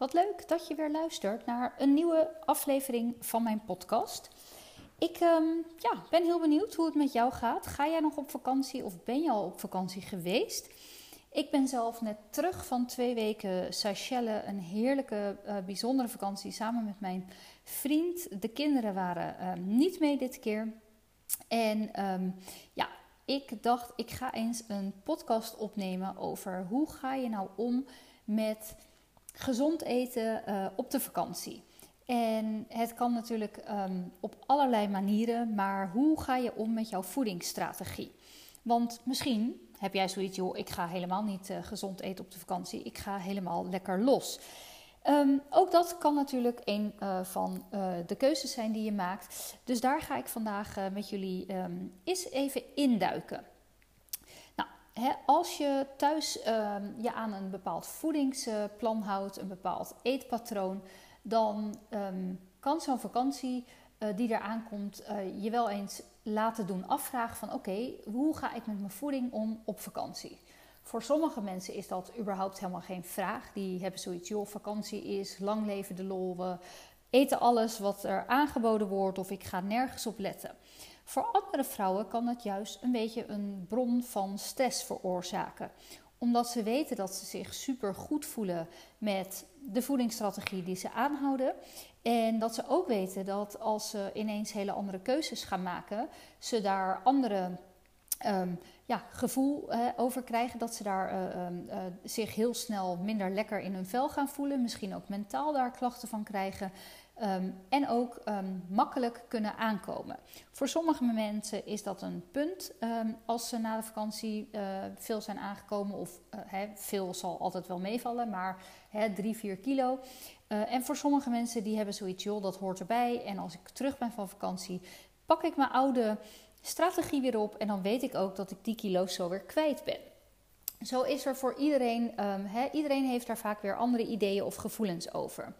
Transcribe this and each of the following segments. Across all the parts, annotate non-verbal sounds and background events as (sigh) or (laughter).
Wat leuk dat je weer luistert naar een nieuwe aflevering van mijn podcast. Ik um, ja, ben heel benieuwd hoe het met jou gaat. Ga jij nog op vakantie of ben je al op vakantie geweest? Ik ben zelf net terug van twee weken Seychelles. Een heerlijke, uh, bijzondere vakantie samen met mijn vriend. De kinderen waren uh, niet mee dit keer. En um, ja, ik dacht, ik ga eens een podcast opnemen over hoe ga je nou om met gezond eten uh, op de vakantie. En het kan natuurlijk um, op allerlei manieren, maar hoe ga je om met jouw voedingsstrategie? Want misschien heb jij zoiets, joh, ik ga helemaal niet uh, gezond eten op de vakantie, ik ga helemaal lekker los. Um, ook dat kan natuurlijk een uh, van de keuzes zijn die je maakt. Dus daar ga ik vandaag met jullie um, eens even induiken als je thuis ehm, je aan een bepaald voedingsplan houdt, een bepaald eetpatroon, dan ehm, kan zo'n vakantie uh, die eraan komt uh, je wel eens laten doen afvragen van oké, hoe ga ik met mijn voeding om op vakantie? Voor sommige mensen is dat überhaupt helemaal geen vraag. Die hebben zoiets, joh, vakantie is lang leven de lol, we eten alles wat er aangeboden wordt of ik ga nergens op letten. Voor andere vrouwen kan het juist een beetje een bron van stress veroorzaken. Omdat ze weten dat ze zich super goed voelen met de voedingsstrategie die ze aanhouden. En dat ze ook weten dat als ze ineens hele andere keuzes gaan maken, ze daar andere um, ja, gevoel uh, over krijgen. Dat ze daar uh, uh, zich heel snel minder lekker in hun vel gaan voelen. Misschien ook mentaal daar klachten van krijgen. Um, en ook um, makkelijk kunnen aankomen. Voor sommige mensen is dat een punt um, als ze na de vakantie uh, veel zijn aangekomen. Of he, veel zal altijd wel meevallen, maar he, 3, 4 kilo. Uh, en voor sommige mensen die hebben zoiets, joh, dat hoort erbij. En als ik terug ben van vakantie, pak ik mijn oude strategie weer op. En dan weet ik ook dat ik die kilo's zo weer kwijt ben. Zo is er voor iedereen, iedereen heeft daar vaak weer andere ideeën of gevoelens over.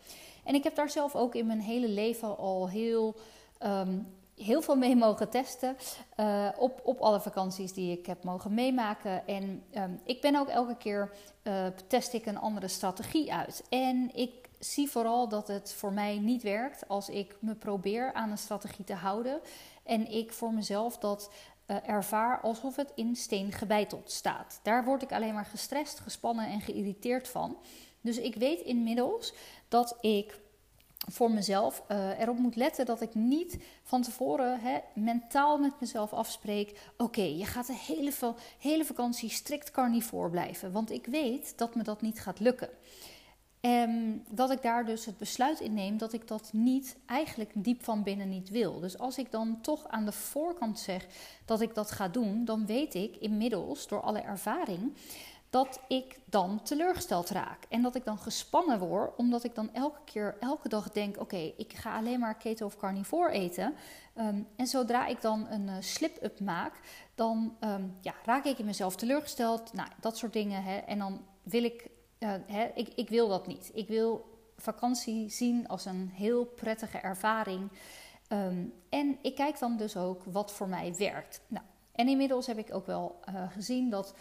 En ik heb daar zelf ook in mijn hele leven al heel, um, heel veel mee (laughs) mogen testen. Uh, op, op alle vakanties die ik heb mogen meemaken. En um, ik ben ook elke keer uh, test ik een andere strategie uit. En ik zie vooral dat het voor mij niet werkt als ik me probeer aan een strategie te houden. En ik voor mezelf dat uh, ervaar alsof het in steen gebeiteld staat. Daar word ik alleen maar gestrest, gespannen en geïrriteerd van. Dus ik weet inmiddels dat ik voor mezelf uh, erop moet letten dat ik niet van tevoren hè, mentaal met mezelf afspreek: oké, je gaat de hele, hele vakantie strikt carnivoor blijven. Want ik weet dat me dat niet gaat lukken. En dat ik daar dus het besluit in neem dat ik dat niet, eigenlijk diep van binnen niet wil. Dus als ik dan toch aan de voorkant zeg dat ik dat ga doen, dan weet ik inmiddels door alle ervaring dat ik dan teleurgesteld raak. En dat ik dan gespannen word, omdat ik dan elke keer, elke dag denk: oké, ik ga alleen maar keto of carnivore eten. Um, en zodra ik dan een uh, slip-up maak, dan um, ja, raak ik in mezelf teleurgesteld. Nou, dat soort dingen. Hè. En dan wil ik, uh, hè, ik, ik wil dat niet. Ik wil vakantie zien als een heel prettige ervaring. Um, en ik kijk dan dus ook wat voor mij werkt. Nou, en inmiddels heb ik ook wel uh, gezien dat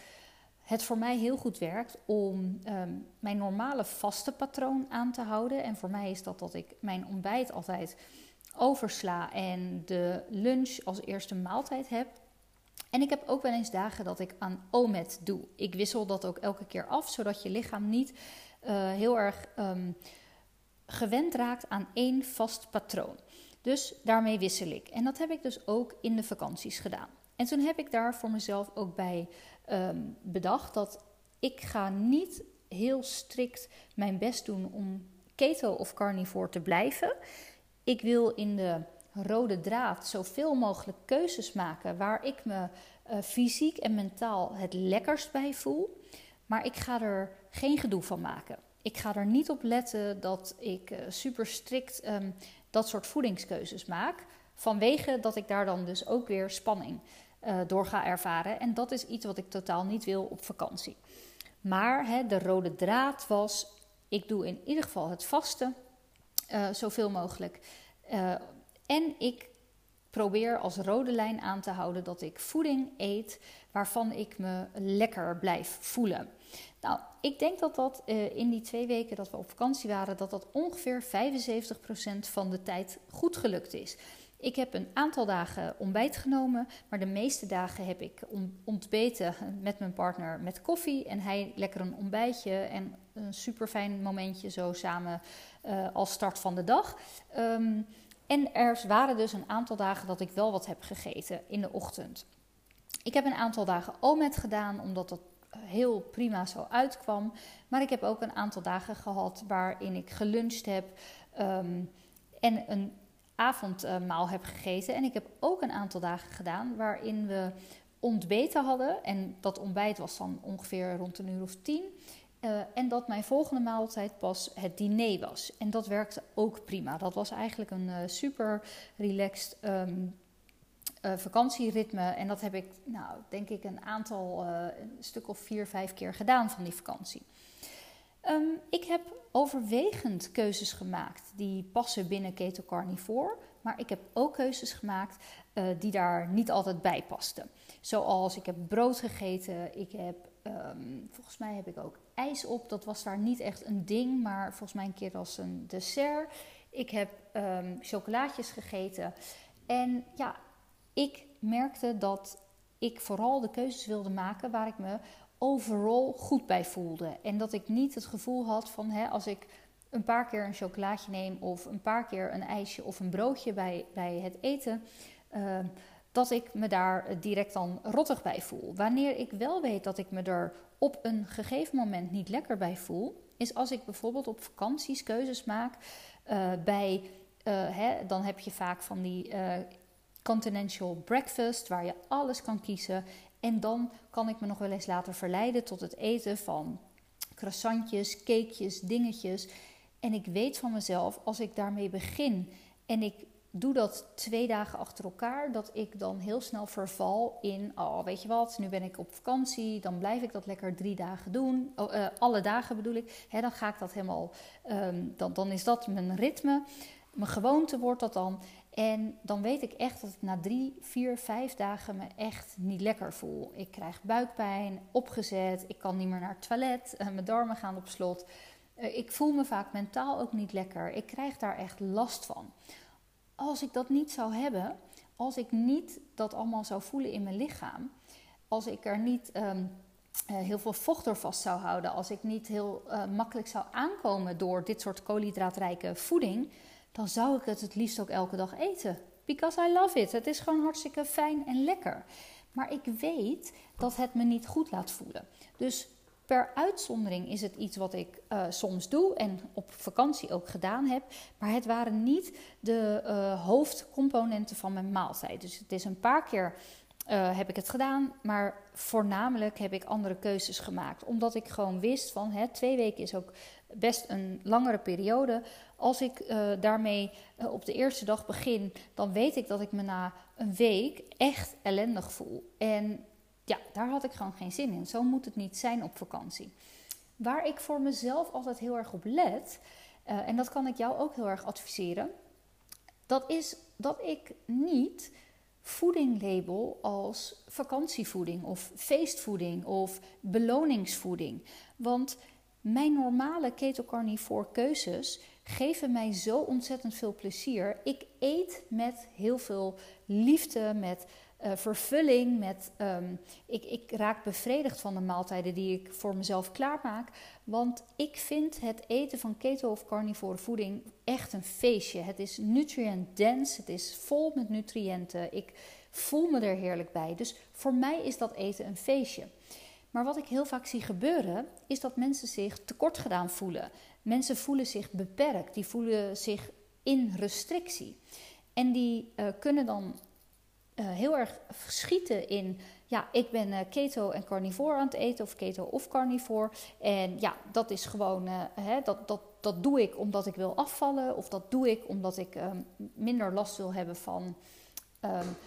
het voor mij heel goed werkt om um, mijn normale vaste patroon aan te houden. En voor mij is dat dat ik mijn ontbijt altijd oversla en de lunch als eerste maaltijd heb. En ik heb ook wel eens dagen dat ik aan OMED doe. Ik wissel dat ook elke keer af, zodat je lichaam niet uh, heel erg um, gewend raakt aan één vast patroon. Dus daarmee wissel ik. En dat heb ik dus ook in de vakanties gedaan. En toen heb ik daar voor mezelf ook bij um, bedacht dat ik ga niet heel strikt mijn best doen om keto of carnivore te blijven. Ik wil in de rode draad zoveel mogelijk keuzes maken waar ik me uh, fysiek en mentaal het lekkerst bij voel. Maar ik ga er geen gedoe van maken. Ik ga er niet op letten dat ik uh, super strikt um, dat soort voedingskeuzes maak. Vanwege dat ik daar dan dus ook weer spanning uh, door ga ervaren. En dat is iets wat ik totaal niet wil op vakantie. Maar hè, de rode draad was: ik doe in ieder geval het vaste uh, zoveel mogelijk. Uh, en ik probeer als rode lijn aan te houden dat ik voeding eet waarvan ik me lekker blijf voelen. Nou, ik denk dat dat in die twee weken dat we op vakantie waren, dat dat ongeveer 75% van de tijd goed gelukt is. Ik heb een aantal dagen ontbijt genomen, maar de meeste dagen heb ik ontbeten met mijn partner met koffie. En hij lekker een ontbijtje en een super fijn momentje zo samen uh, als start van de dag. Um, en er waren dus een aantal dagen dat ik wel wat heb gegeten in de ochtend. Ik heb een aantal dagen OMED gedaan, omdat dat heel prima zo uitkwam. Maar ik heb ook een aantal dagen gehad waarin ik geluncht heb um, en een avondmaal heb gegeten. En ik heb ook een aantal dagen gedaan waarin we ontbeten hadden. En dat ontbijt was dan ongeveer rond een uur of tien. Uh, en dat mijn volgende maaltijd pas het diner was. En dat werkte ook prima. Dat was eigenlijk een uh, super relaxed um, uh, vakantieritme. En dat heb ik, nou, denk ik, een aantal, een stuk of vier, vijf keer gedaan van die vakantie. Um, ik heb overwegend keuzes gemaakt die passen binnen keto carnivore. Maar ik heb ook keuzes gemaakt uh, die daar niet altijd bij pasten. Zoals ik heb brood gegeten, ik heb, um, volgens mij heb ik ook ijs op. Dat was daar niet echt een ding, maar volgens mij een keer als een dessert. Ik heb um, chocolaatjes gegeten. En ja, ik merkte dat ik vooral de keuzes wilde maken waar ik me overal goed bij voelde. En dat ik niet het gevoel had van hè, als ik een paar keer een chocolaatje neem of een paar keer een ijsje of een broodje bij, bij het eten, uh, dat ik me daar direct dan rottig bij voel. Wanneer ik wel weet dat ik me er op een gegeven moment niet lekker bij voel, is als ik bijvoorbeeld op vakanties keuzes maak uh, bij, uh, hè, dan heb je vaak van die continental breakfast waar je alles kan kiezen. En dan kan ik me nog wel eens laten verleiden tot het eten van croissantjes, cakejes, dingetjes. En ik weet van mezelf, als ik daarmee begin en ik doe dat twee dagen achter elkaar, dat ik dan heel snel verval in, oh weet je wat, nu ben ik op vakantie, dan blijf ik dat lekker drie dagen doen, oh, uh, alle dagen bedoel ik, dan ga ik dat helemaal, um, dan, dan is dat mijn ritme, mijn gewoonte wordt dat dan. En dan weet ik echt dat ik na drie, vier, vijf dagen me echt niet lekker voel. Ik krijg buikpijn, opgezet, ik kan niet meer naar het toilet, uh, mijn darmen gaan op slot. Uh, ik voel me vaak mentaal ook niet lekker. Ik krijg daar echt last van. Als ik dat niet zou hebben, als ik niet dat allemaal zou voelen in mijn lichaam, als ik er niet um, uh, heel veel vocht er vast zou houden, als ik niet heel makkelijk zou aankomen door dit soort koolhydraatrijke voeding, dan zou ik het het liefst ook elke dag eten. Because I love it. Het is gewoon hartstikke fijn en lekker. Maar ik weet dat het me niet goed laat voelen. Dus per uitzondering is het iets wat ik uh, soms doe en op vakantie ook gedaan heb. Maar het waren niet de uh, hoofdcomponenten van mijn maaltijd. Dus het is een paar keer uh, heb ik het gedaan, maar voornamelijk heb ik andere keuzes gemaakt. Omdat ik gewoon wist van hè, twee weken is ook best een langere periode. Als ik uh, daarmee uh, op de eerste dag begin, dan weet ik dat ik me na een week echt ellendig voel. En ja, daar had ik gewoon geen zin in. Zo moet het niet zijn op vakantie. Waar ik voor mezelf altijd heel erg op let, uh, en dat kan ik jou ook heel erg adviseren, dat is dat ik niet voeding label als vakantievoeding of feestvoeding of beloningsvoeding. Want mijn normale ketocarnivore keuzes geven mij zo ontzettend veel plezier. Ik eet met heel veel liefde, met uh, vervulling. Met, um, ik, ik raak bevredigd van de maaltijden die ik voor mezelf klaarmaak. Want ik vind het eten van keto of carnivore voeding echt een feestje. Het is nutrient dense, het is vol met nutriënten. Ik voel me er heerlijk bij. Dus voor mij is dat eten een feestje. Maar wat ik heel vaak zie gebeuren, is dat mensen zich tekort gedaan voelen. Mensen voelen zich beperkt, die voelen zich in restrictie. En die uh, kunnen dan uh, heel erg schieten in, ja, ik ben uh, keto en carnivore aan het eten, of keto of carnivore. En ja, dat is gewoon, hè, dat, dat, dat doe ik omdat ik wil afvallen, of dat doe ik omdat ik um, minder last wil hebben van. Um,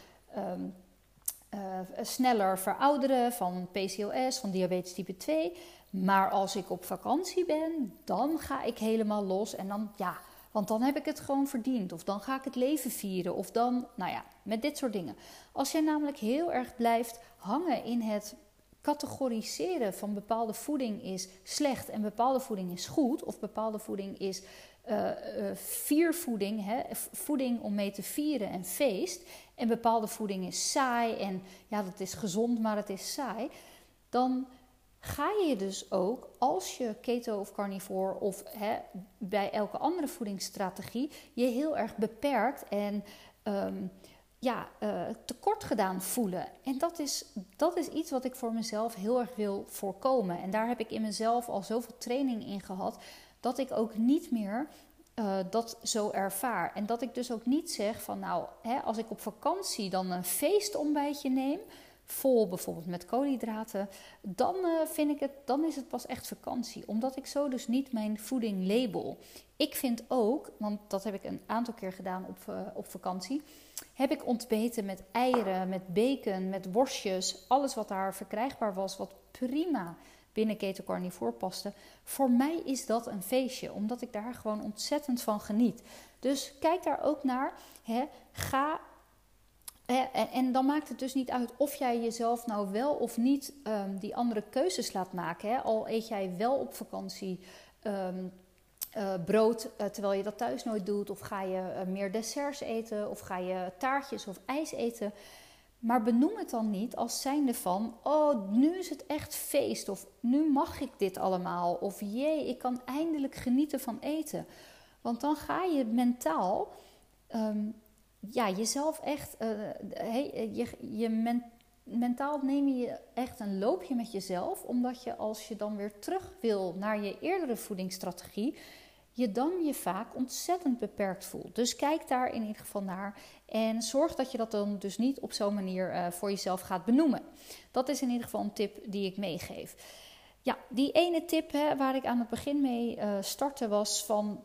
uh, sneller verouderen van PCOS, van diabetes type 2. Maar als ik op vakantie ben, dan ga ik helemaal los. En dan, ja, Want dan heb ik het gewoon verdiend. Of dan ga ik het leven vieren. Of dan, nou ja, met dit soort dingen. Als jij namelijk heel erg blijft hangen in het categoriseren van bepaalde voeding is slecht en bepaalde voeding is goed. Of bepaalde voeding is uh, uh, viervoeding, hè, voeding om mee te vieren en feest. En bepaalde voeding is saai en ja, dat is gezond, maar het is saai. Dan ga je dus ook, als je keto of carnivore of hè, bij elke andere voedingsstrategie, je heel erg beperkt en um, ja, uh, tekort gedaan voelen. En dat is, dat is iets wat ik voor mezelf heel erg wil voorkomen. En daar heb ik in mezelf al zoveel training in gehad, dat ik ook niet meer uh, dat zo ervaar. En dat ik dus ook niet zeg van nou, hè, als ik op vakantie dan een feestontbijtje neem, vol bijvoorbeeld met koolhydraten, dan uh, vind ik het, dan is het pas echt vakantie. Omdat ik zo dus niet mijn voeding label. Ik vind ook, want dat heb ik een aantal keer gedaan op, uh, op vakantie, heb ik ontbeten met eieren, met bacon, met worstjes, alles wat daar verkrijgbaar was, wat prima binnen keto carnivore paste. Voor mij is dat een feestje, omdat ik daar gewoon ontzettend van geniet. Dus kijk daar ook naar. Hè. Ga en, dan maakt het dus niet uit of jij jezelf nou wel of niet um, die andere keuzes laat maken. Hè. Al eet jij wel op vakantie um, uh, brood uh, terwijl je dat thuis nooit doet. Of ga je uh, meer desserts eten. Of ga je taartjes of ijs eten. Maar benoem het dan niet als zijnde van: oh, nu is het echt feest. Of nu mag ik dit allemaal. Of jee, ik kan eindelijk genieten van eten. Want dan ga je mentaal um, ja, jezelf echt, uh, hey, je, je men, mentaal neem je echt een loopje met jezelf, omdat je als je dan weer terug wil naar je eerdere voedingsstrategie, je dan je vaak ontzettend beperkt voelt. Dus kijk daar in ieder geval naar en zorg dat je dat dan dus niet op zo'n manier voor jezelf gaat benoemen. Dat is in ieder geval een tip die ik meegeef. Ja, die ene tip hè, waar ik aan het begin mee uh, startte was van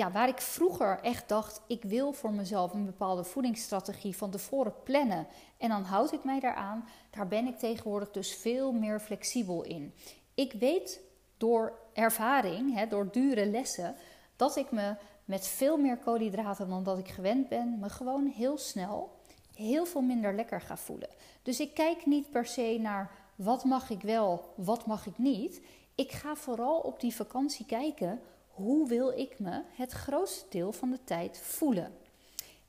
ja, waar ik vroeger echt dacht, ik wil voor mezelf een bepaalde voedingsstrategie van tevoren plannen en dan houd ik mij daaraan, daar ben ik tegenwoordig dus veel meer flexibel in. Ik weet door ervaring, hè, door dure lessen, dat ik me met veel meer koolhydraten dan dat ik gewend ben, me gewoon heel snel heel veel minder lekker ga voelen. Dus ik kijk niet per se naar wat mag ik wel, wat mag ik niet. Ik ga vooral op die vakantie kijken hoe wil ik me het grootste deel van de tijd voelen?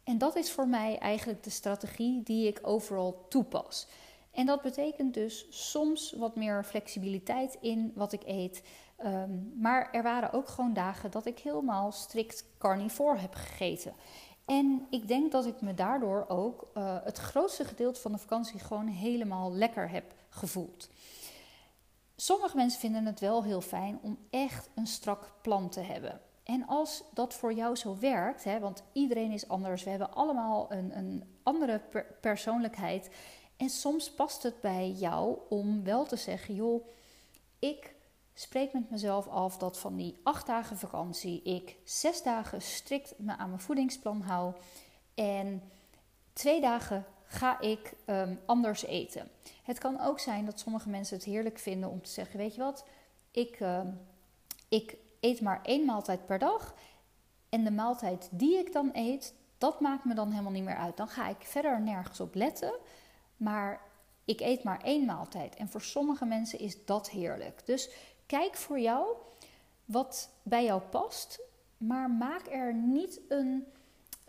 En dat is voor mij eigenlijk de strategie die ik overal toepas. En dat betekent dus soms wat meer flexibiliteit in wat ik eet. Um, maar er waren ook gewoon dagen dat ik helemaal strikt carnivore heb gegeten. En ik denk dat ik me daardoor ook uh, het grootste gedeelte van de vakantie gewoon helemaal lekker heb gevoeld. Sommige mensen vinden het wel heel fijn om echt een strak plan te hebben. En als dat voor jou zo werkt, hè, want iedereen is anders, we hebben allemaal een, een andere per persoonlijkheid. En soms past het bij jou om wel te zeggen: joh, ik spreek met mezelf af dat van die acht dagen vakantie ik zes dagen strikt me aan mijn voedingsplan hou. En twee dagen ga ik um, anders eten. Het kan ook zijn dat sommige mensen het heerlijk vinden om te zeggen: Weet je wat, ik, uh, ik eet maar één maaltijd per dag. En de maaltijd die ik dan eet, dat maakt me dan helemaal niet meer uit. Dan ga ik verder nergens op letten. Maar ik eet maar één maaltijd. En voor sommige mensen is dat heerlijk. Dus kijk voor jou wat bij jou past. Maar maak er niet een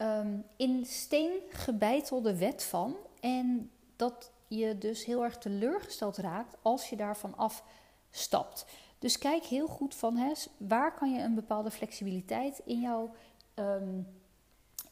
um, in steen gebeitelde wet van. En dat je dus heel erg teleurgesteld raakt als je daarvan afstapt. Dus kijk heel goed van hè, waar kan je een bepaalde flexibiliteit in jouw, um,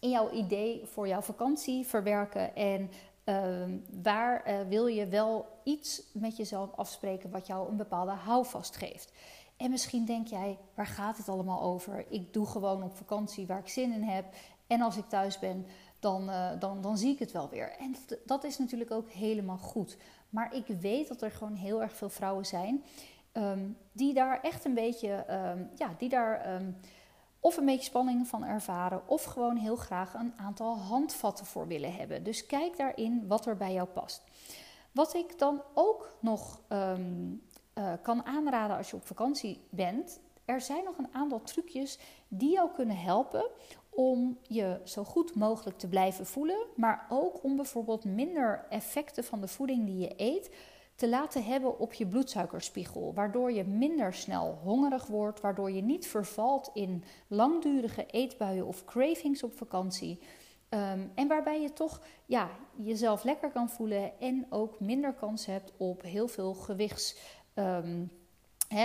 in jouw idee voor jouw vakantie verwerken. En um, waar uh, wil je wel iets met jezelf afspreken wat jou een bepaalde houvast geeft. En misschien denk jij, waar gaat het allemaal over? Ik doe gewoon op vakantie waar ik zin in heb. En als ik thuis ben, dan, uh, dan, dan zie ik het wel weer. En dat, is natuurlijk ook helemaal goed. Maar ik weet dat er gewoon heel erg veel vrouwen zijn um, die daar echt een beetje, um, ja, die daar um, of een beetje spanning van ervaren, of gewoon heel graag een aantal handvatten voor willen hebben. Dus kijk daarin wat er bij jou past. Wat ik dan ook nog uh, kan aanraden als je op vakantie bent, er zijn nog een aantal trucjes die jou kunnen helpen om je zo goed mogelijk te blijven voelen, maar ook om bijvoorbeeld minder effecten van de voeding die je eet te laten hebben op je bloedsuikerspiegel, waardoor je minder snel hongerig wordt, waardoor je niet vervalt in langdurige eetbuien of cravings op vakantie. Ehm, en waarbij je toch ja, jezelf lekker kan voelen en ook minder kans hebt op heel veel gewichts. Ehm,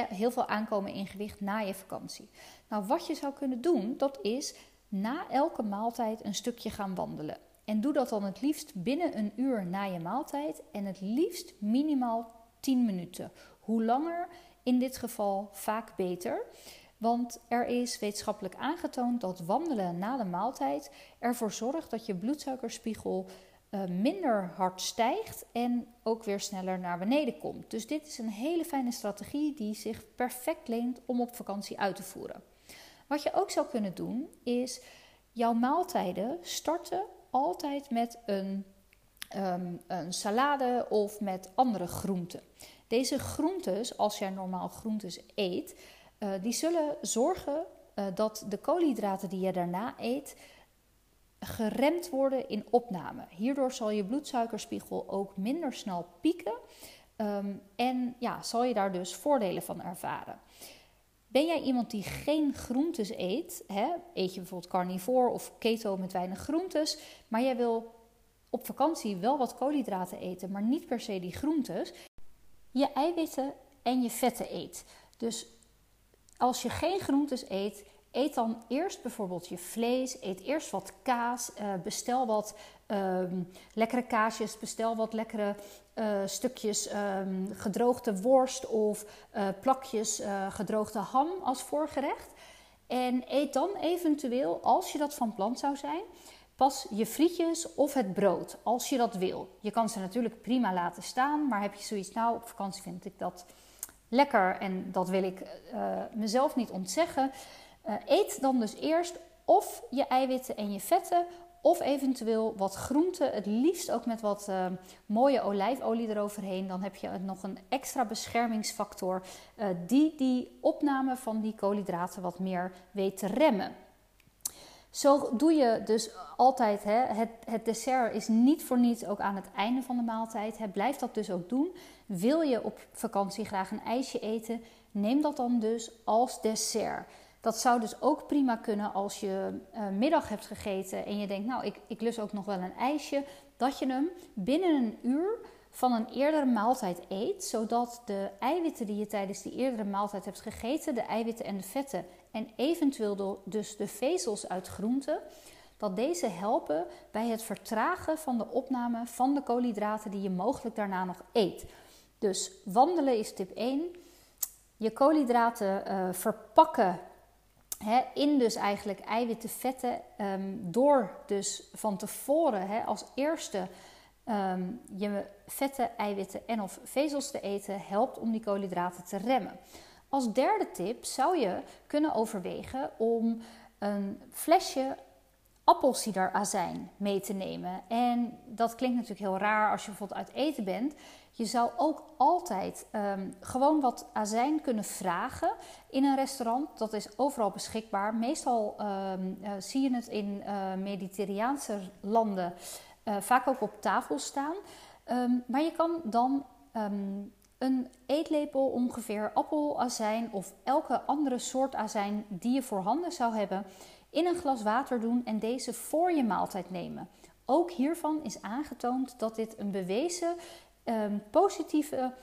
heel veel aankomen in gewicht na je vakantie. Nou, wat je zou kunnen doen, dat is na elke maaltijd een stukje gaan wandelen. En doe dat dan het liefst binnen een uur na je maaltijd en het liefst minimaal 10 minuten. Hoe langer, in dit geval vaak beter. Want er is wetenschappelijk aangetoond dat wandelen na de maaltijd ervoor zorgt dat je bloedsuikerspiegel uh, minder hard stijgt en ook weer sneller naar beneden komt. Dus dit is een hele fijne strategie die zich perfect leent om op vakantie uit te voeren. Wat je ook zou kunnen doen is jouw maaltijden starten altijd met een, ehm, een salade of met andere groenten. Deze groentes, als jij normaal groentes eet, uh, die zullen zorgen uh, dat de koolhydraten die je daarna eet geremd worden in opname. Hierdoor zal je bloedsuikerspiegel ook minder snel pieken um, en ja, zal je daar dus voordelen van ervaren. Ben jij iemand die geen groentes eet, hè? eet je bijvoorbeeld carnivore of keto met weinig groentes, maar jij wil op vakantie wel wat koolhydraten eten, maar niet per se die groentes, je eiwitten en je vetten eet. Dus als je geen groentes eet, eet dan eerst bijvoorbeeld je vlees, eet eerst wat kaas, uh, bestel wat um, lekkere kaasjes, bestel wat lekkere uh, stukjes um, gedroogde worst of uh, plakjes gedroogde ham als voorgerecht. En eet dan eventueel, als je dat van plan zou zijn, pas je frietjes of het brood, als je dat wil. Je kan ze natuurlijk prima laten staan, maar heb je zoiets, nou op vakantie vind ik dat lekker en dat wil ik mezelf niet ontzeggen uh, eet dan dus eerst of je eiwitten en je vetten, of eventueel wat groenten, het liefst ook met wat uh, mooie olijfolie eroverheen. Dan heb je nog een extra beschermingsfactor uh, die die opname van die koolhydraten wat meer weet te remmen. Zo doe je dus altijd, hè, het, het, dessert is niet voor niets ook aan het einde van de maaltijd. Blijf dat dus ook doen. Wil je op vakantie graag een ijsje eten, neem dat dan dus als dessert. Dat zou dus ook prima kunnen als je uh, middag hebt gegeten en je denkt, nou, ik, ik ook nog wel een ijsje. Dat je hem binnen een uur van een eerdere maaltijd eet, zodat de eiwitten die je tijdens die eerdere maaltijd hebt gegeten, de eiwitten en de vetten en eventueel dus de vezels uit groenten, dat deze helpen bij het vertragen van de opname van de koolhydraten die je mogelijk daarna nog eet. Dus wandelen is tip 1. Je koolhydraten uh, verpakken in dus eigenlijk eiwitten, vetten, um, door dus van tevoren als eerste ehm, je vetten, eiwitten en of vezels te eten, helpt om die koolhydraten te remmen. Als derde tip zou je kunnen overwegen om een flesje appelsiederazijn mee te nemen. En dat klinkt natuurlijk heel raar als je bijvoorbeeld uit eten bent. Je zou ook altijd um, gewoon wat azijn kunnen vragen in een restaurant. Dat is overal beschikbaar. Meestal um, uh, zie je het in uh, landen uh, vaak ook op tafel staan. Um, maar je kan dan een eetlepel ongeveer appelazijn of elke andere soort azijn die je voorhanden zou hebben in een glas water doen en deze voor je maaltijd nemen. Ook hiervan is aangetoond dat dit een bewezen um, positieve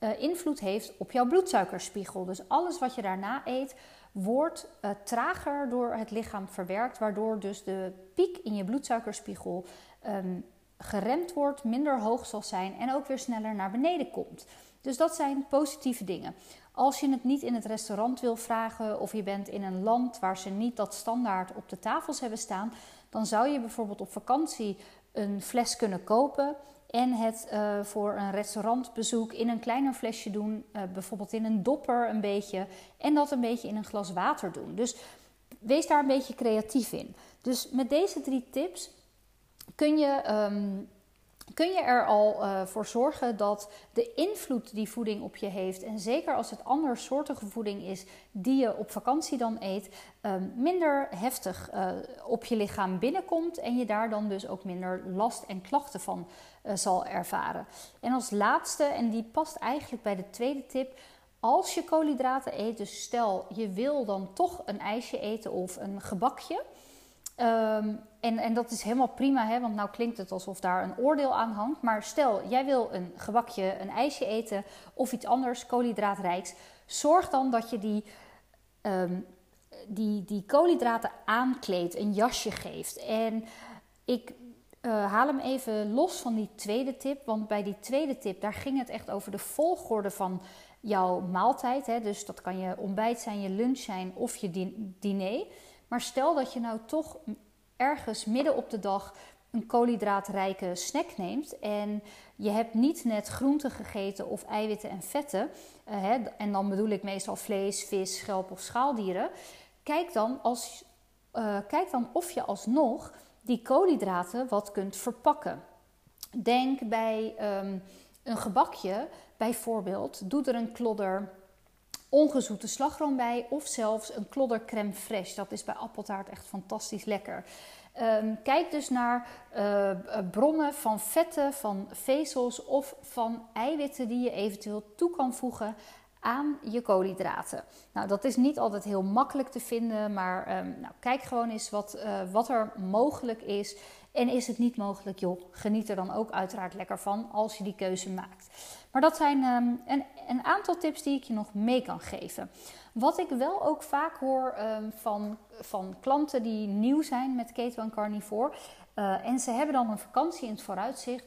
uh, invloed heeft op jouw bloedsuikerspiegel. Dus alles wat je daarna eet wordt uh, trager door het lichaam verwerkt, waardoor dus de piek in je bloedsuikerspiegel um, geremd wordt, minder hoog zal zijn en ook weer sneller naar beneden komt. Dus dat zijn positieve dingen. Als je het niet in het restaurant wil vragen of je bent in een land waar ze niet dat standaard op de tafels hebben staan, dan zou je bijvoorbeeld op vakantie een fles kunnen kopen en het uh, voor een restaurantbezoek in een kleiner flesje doen, uh, bijvoorbeeld in een dopper een beetje, en dat een beetje in een glas water doen. Dus wees daar een beetje creatief in. Dus met deze drie tips kun je um, kun je er al uh, voor zorgen dat de invloed die voeding op je heeft, en zeker als het andersoortige voeding is die je op vakantie dan eet, uh, minder heftig uh, op je lichaam binnenkomt en je daar dan dus ook minder last en klachten van uh, zal ervaren. En als laatste, en die past eigenlijk bij de tweede tip, als je koolhydraten eet, dus stel je wil dan toch een ijsje eten of een gebakje. Um, en, en dat is helemaal prima, hè, want nou klinkt het alsof daar een oordeel aan hangt. Maar stel, jij wil een gebakje, een ijsje eten of iets anders, koolhydraatrijks. Zorg dan dat je die, um, die, die koolhydraten aankleedt, een jasje geeft. En ik uh, haal hem even los van die tweede tip. Want bij die tweede tip, daar ging het echt over de volgorde van jouw maaltijd. Hè. Dus dat kan je ontbijt zijn, je lunch zijn of je diner. Maar stel dat je nou toch ergens midden op de dag een koolhydraatrijke snack neemt en je hebt niet net groenten gegeten of eiwitten en vetten, hè, en dan bedoel ik meestal vlees, vis, schelp of schaaldieren, kijk dan, als, uh, kijk dan of je alsnog die koolhydraten wat kunt verpakken. Denk bij um, een gebakje bijvoorbeeld, doe er een klodder ongezoete slagroom bij of zelfs een klodder crème fraîche. Dat is bij appeltaart echt fantastisch lekker. Um, kijk dus naar uh, bronnen van vetten, van vezels of van eiwitten die je eventueel toe kan voegen aan je koolhydraten. Nou, dat is niet altijd heel makkelijk te vinden, maar um, nou, kijk gewoon eens wat, uh, wat er mogelijk is. En is het niet mogelijk, joh, geniet er dan ook uiteraard lekker van als je die keuze maakt. Maar dat zijn um, een, een, aantal tips die ik je nog mee kan geven. Wat ik wel ook vaak hoor um, van, van klanten die nieuw zijn met keto en carnivore. Uh, en ze hebben dan een vakantie in het vooruitzicht.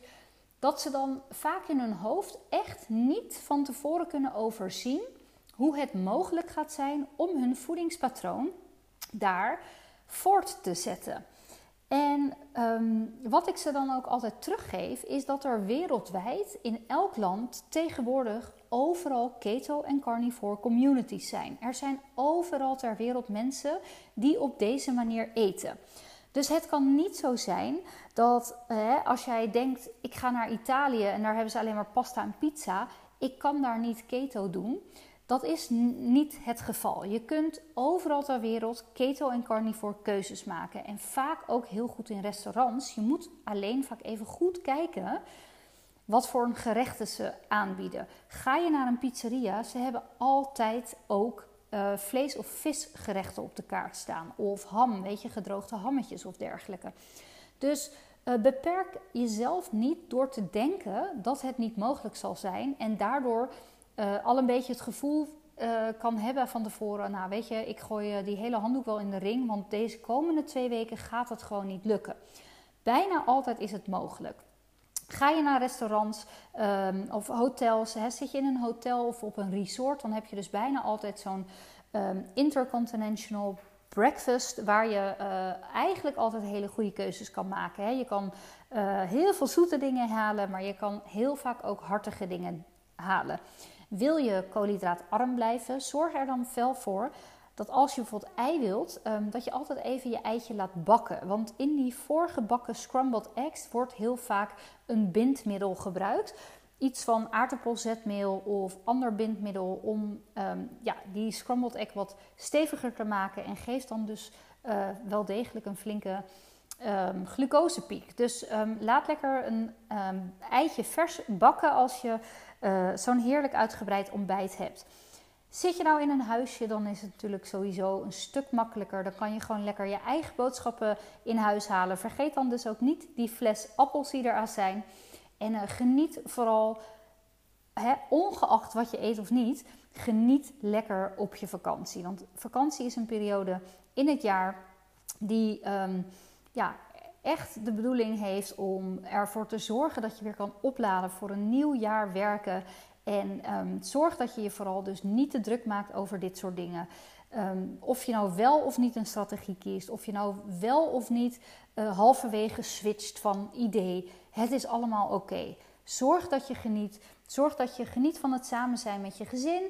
Dat ze dan vaak in hun hoofd echt niet van tevoren kunnen overzien hoe het mogelijk gaat zijn om hun voedingspatroon daar voort te zetten. En um, wat ik ze dan ook altijd teruggeef, is dat er wereldwijd in elk land tegenwoordig overal keto- en carnivore communities zijn. Er zijn overal ter wereld mensen die op deze manier eten. Dus het kan niet zo zijn dat als jij denkt: ik ga naar Italië en daar hebben ze alleen maar pasta en pizza, ik kan daar niet keto doen. Dat is niet het geval. Je kunt overal ter wereld keto en carnivore keuzes maken. En vaak ook heel goed in restaurants. Je moet alleen vaak even goed kijken wat voor een gerechten ze aanbieden. Ga je naar een pizzeria, ze hebben altijd ook uh, vlees- of visgerechten op de kaart staan. Of ham, weet je, gedroogde hammetjes of dergelijke. Dus uh, beperk jezelf niet door te denken dat het niet mogelijk zal zijn. En daardoor uh, al een beetje het gevoel uh, kan hebben van tevoren. Nou, weet je, ik gooi uh, die hele handdoek wel in de ring, want deze komende twee weken gaat het gewoon niet lukken. Bijna altijd is het mogelijk. Ga je naar restaurants um, of hotels, hè, zit je in een hotel of op een resort, dan heb je dus bijna altijd zo'n um, intercontinental breakfast, waar je eigenlijk altijd hele goede keuzes kan maken. Hè. Je kan heel veel zoete dingen halen, maar je kan heel vaak ook hartige dingen halen. Wil je koolhydraatarm blijven, zorg er dan wel voor dat als je bijvoorbeeld ei wilt, um, dat je altijd even je eitje laat bakken. Want in die voorgebakken scrambled eggs wordt heel vaak een bindmiddel gebruikt. Iets van aardappelzetmeel of ander bindmiddel om um, ja, die scrambled egg wat steviger te maken. En geeft dan dus uh, wel degelijk een flinke um, glucosepiek. Dus laat lekker een eitje vers bakken als je uh, zo'n heerlijk uitgebreid ontbijt hebt. Zit je nou in een huisje, dan is het natuurlijk sowieso een stuk makkelijker. Dan kan je gewoon lekker je eigen boodschappen in huis halen. Vergeet dan dus ook niet die fles appels die eraan zijn. En uh, geniet vooral, hè, ongeacht wat je eet of niet, geniet lekker op je vakantie. Want vakantie is een periode in het jaar die um, ja, echt de bedoeling heeft om ervoor te zorgen dat je weer kan opladen voor een nieuw jaar werken. En um, zorg dat je je vooral dus niet te druk maakt over dit soort dingen. Um, of je nou wel of niet een strategie kiest, of je nou wel of niet uh, halverwege switcht van idee. Het is allemaal oké. Zorg dat je geniet. Zorg dat je geniet van het samen zijn met je gezin.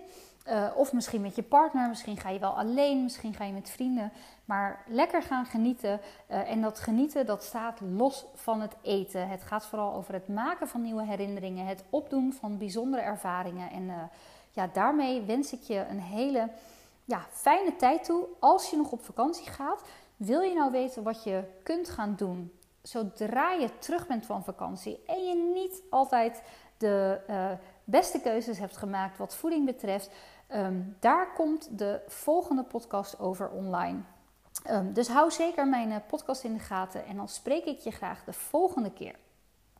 Uh, of misschien met je partner, misschien ga je wel alleen, misschien ga je met vrienden. Maar lekker gaan genieten. Uh, en dat genieten, dat staat los van het eten. Het gaat vooral over het maken van nieuwe herinneringen, het opdoen van bijzondere ervaringen. En uh, ja, daarmee wens ik je een hele ja, fijne tijd toe. Als je nog op vakantie gaat, wil je nou weten wat je kunt gaan doen zodra je terug bent van vakantie en je niet altijd de beste keuzes hebt gemaakt wat voeding betreft, Ehm, daar komt de volgende podcast over online. Um, dus hou zeker mijn uh, podcast in de gaten en dan spreek ik je graag de volgende keer.